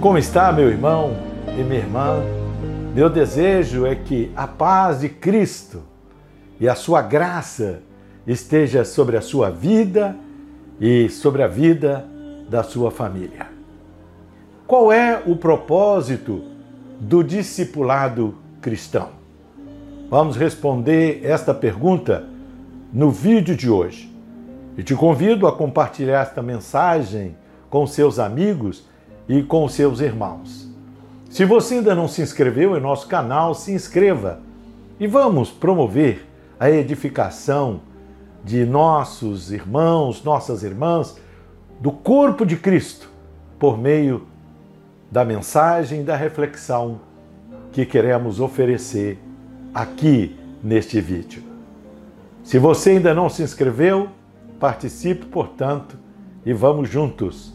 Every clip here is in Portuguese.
Como está, meu irmão e minha irmã? Meu desejo é que a paz de Cristo e a sua graça esteja sobre a sua vida e sobre a vida da sua família. Qual é o propósito do discipulado cristão? Vamos responder esta pergunta no vídeo de hoje. E te convido a compartilhar esta mensagem com seus amigos e com seus irmãos. Se você ainda não se inscreveu em nosso canal, se inscreva e vamos promover a edificação de nossos irmãos, nossas irmãs, do corpo de Cristo, por meio da mensagem da reflexão que queremos oferecer aqui neste vídeo. Se você ainda não se inscreveu, participe, portanto, e vamos juntos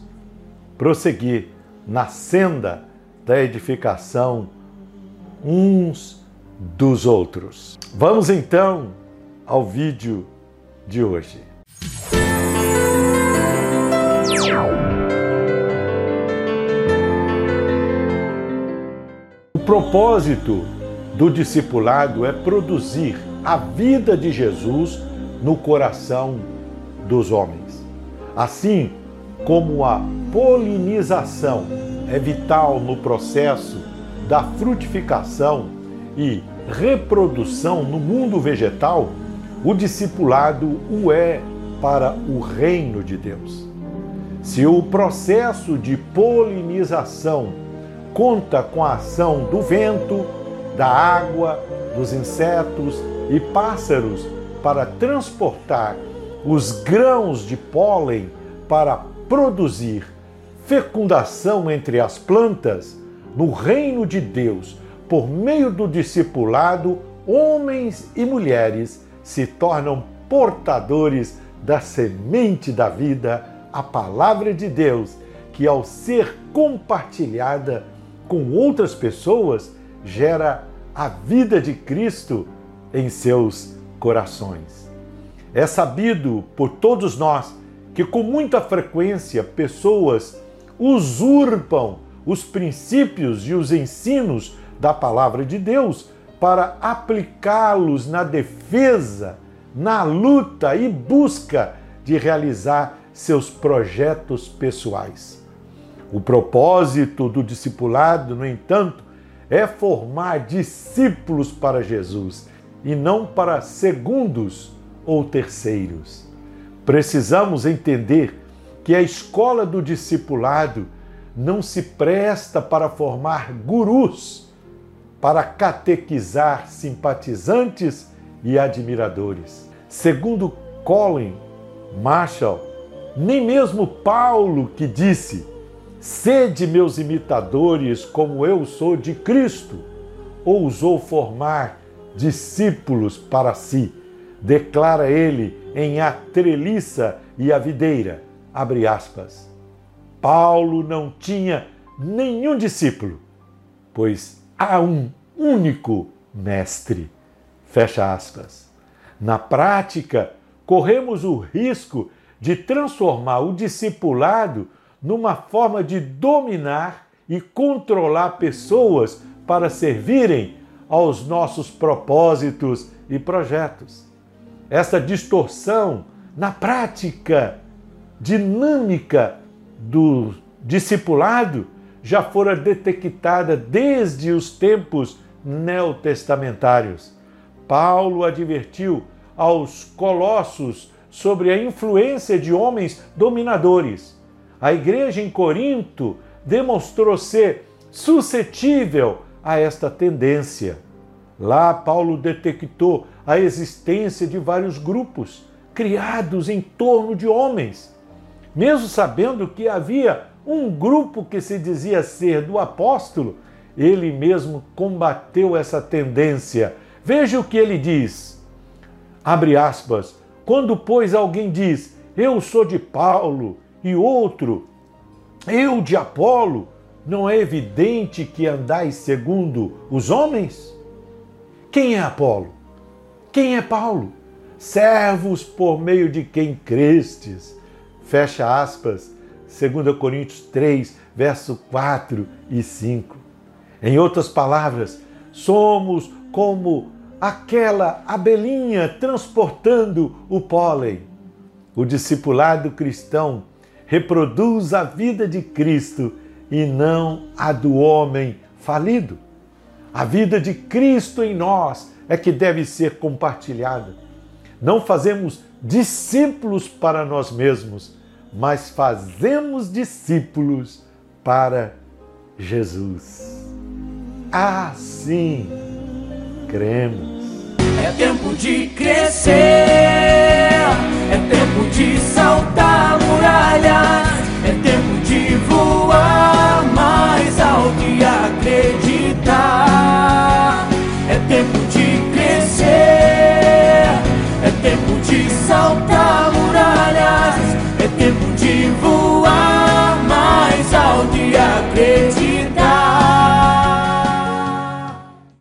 prosseguir na senda da edificação uns dos outros. Vamos então ao vídeo de hoje. O propósito do discipulado é produzir a vida de Jesus no coração dos homens. Assim como a polinização é vital no processo da frutificação e reprodução no mundo vegetal, o discipulado o é para o reino de Deus. Se o processo de polinização conta com a ação do vento, da água, dos insetos e pássaros para transportar os grãos de pólen para produzir fecundação entre as plantas, no reino de Deus, por meio do discipulado, homens e mulheres se tornam portadores da semente da vida, a palavra de Deus, que ao ser compartilhada com outras pessoas, gera a vida de Cristo em seus corações. É sabido por todos nós que com muita frequência pessoas usurpam os princípios e os ensinos da palavra de Deus para aplicá-los na defesa, na luta e busca de realizar seus projetos pessoais. O propósito do discipulado, no entanto, é formar discípulos para Jesus e não para segundos ou terceiros. Precisamos entender que a escola do discipulado não se presta para formar gurus para catequizar simpatizantes e admiradores. Segundo Colin Marshall, nem mesmo Paulo, que disse: Sede meus imitadores, como eu sou de Cristo, ousou formar discípulos para si. Declara ele em A Treliça e a Videira. Abre aspas. Paulo não tinha nenhum discípulo, pois há um único mestre. Fecha aspas. Na prática, corremos o risco de transformar o discipulado numa forma de dominar e controlar pessoas para servirem aos nossos propósitos e projetos. Essa distorção na prática dinâmica do discipulado já fora detectada desde os tempos neotestamentários. Paulo advertiu aos colossos sobre a influência de homens dominadores. A igreja em Corinto demonstrou ser suscetível a esta tendência. Lá, Paulo detectou a existência de vários grupos criados em torno de homens, mesmo sabendo que havia um grupo que se dizia ser do apóstolo, ele mesmo combateu essa tendência. Veja o que ele diz. Abre aspas. Quando, pois, alguém diz, eu sou de Paulo, e outro, eu de Apolo, não é evidente que andais segundo os homens? Quem é Apolo? Quem é Paulo? Servos por meio de quem crestes. Fecha aspas 2 Coríntios 3, verso 4 e 5. Em outras palavras, somos como aquela abelhinha transportando o pólen. O discipulado cristão reproduz a vida de Cristo e não a do homem falido. A vida de Cristo em nós é que deve ser compartilhada. Não fazemos discípulos para nós mesmos, mas fazemos discípulos para Jesus. Assim cremos. É tempo de crescer, é tempo de saltar tempo de saltar.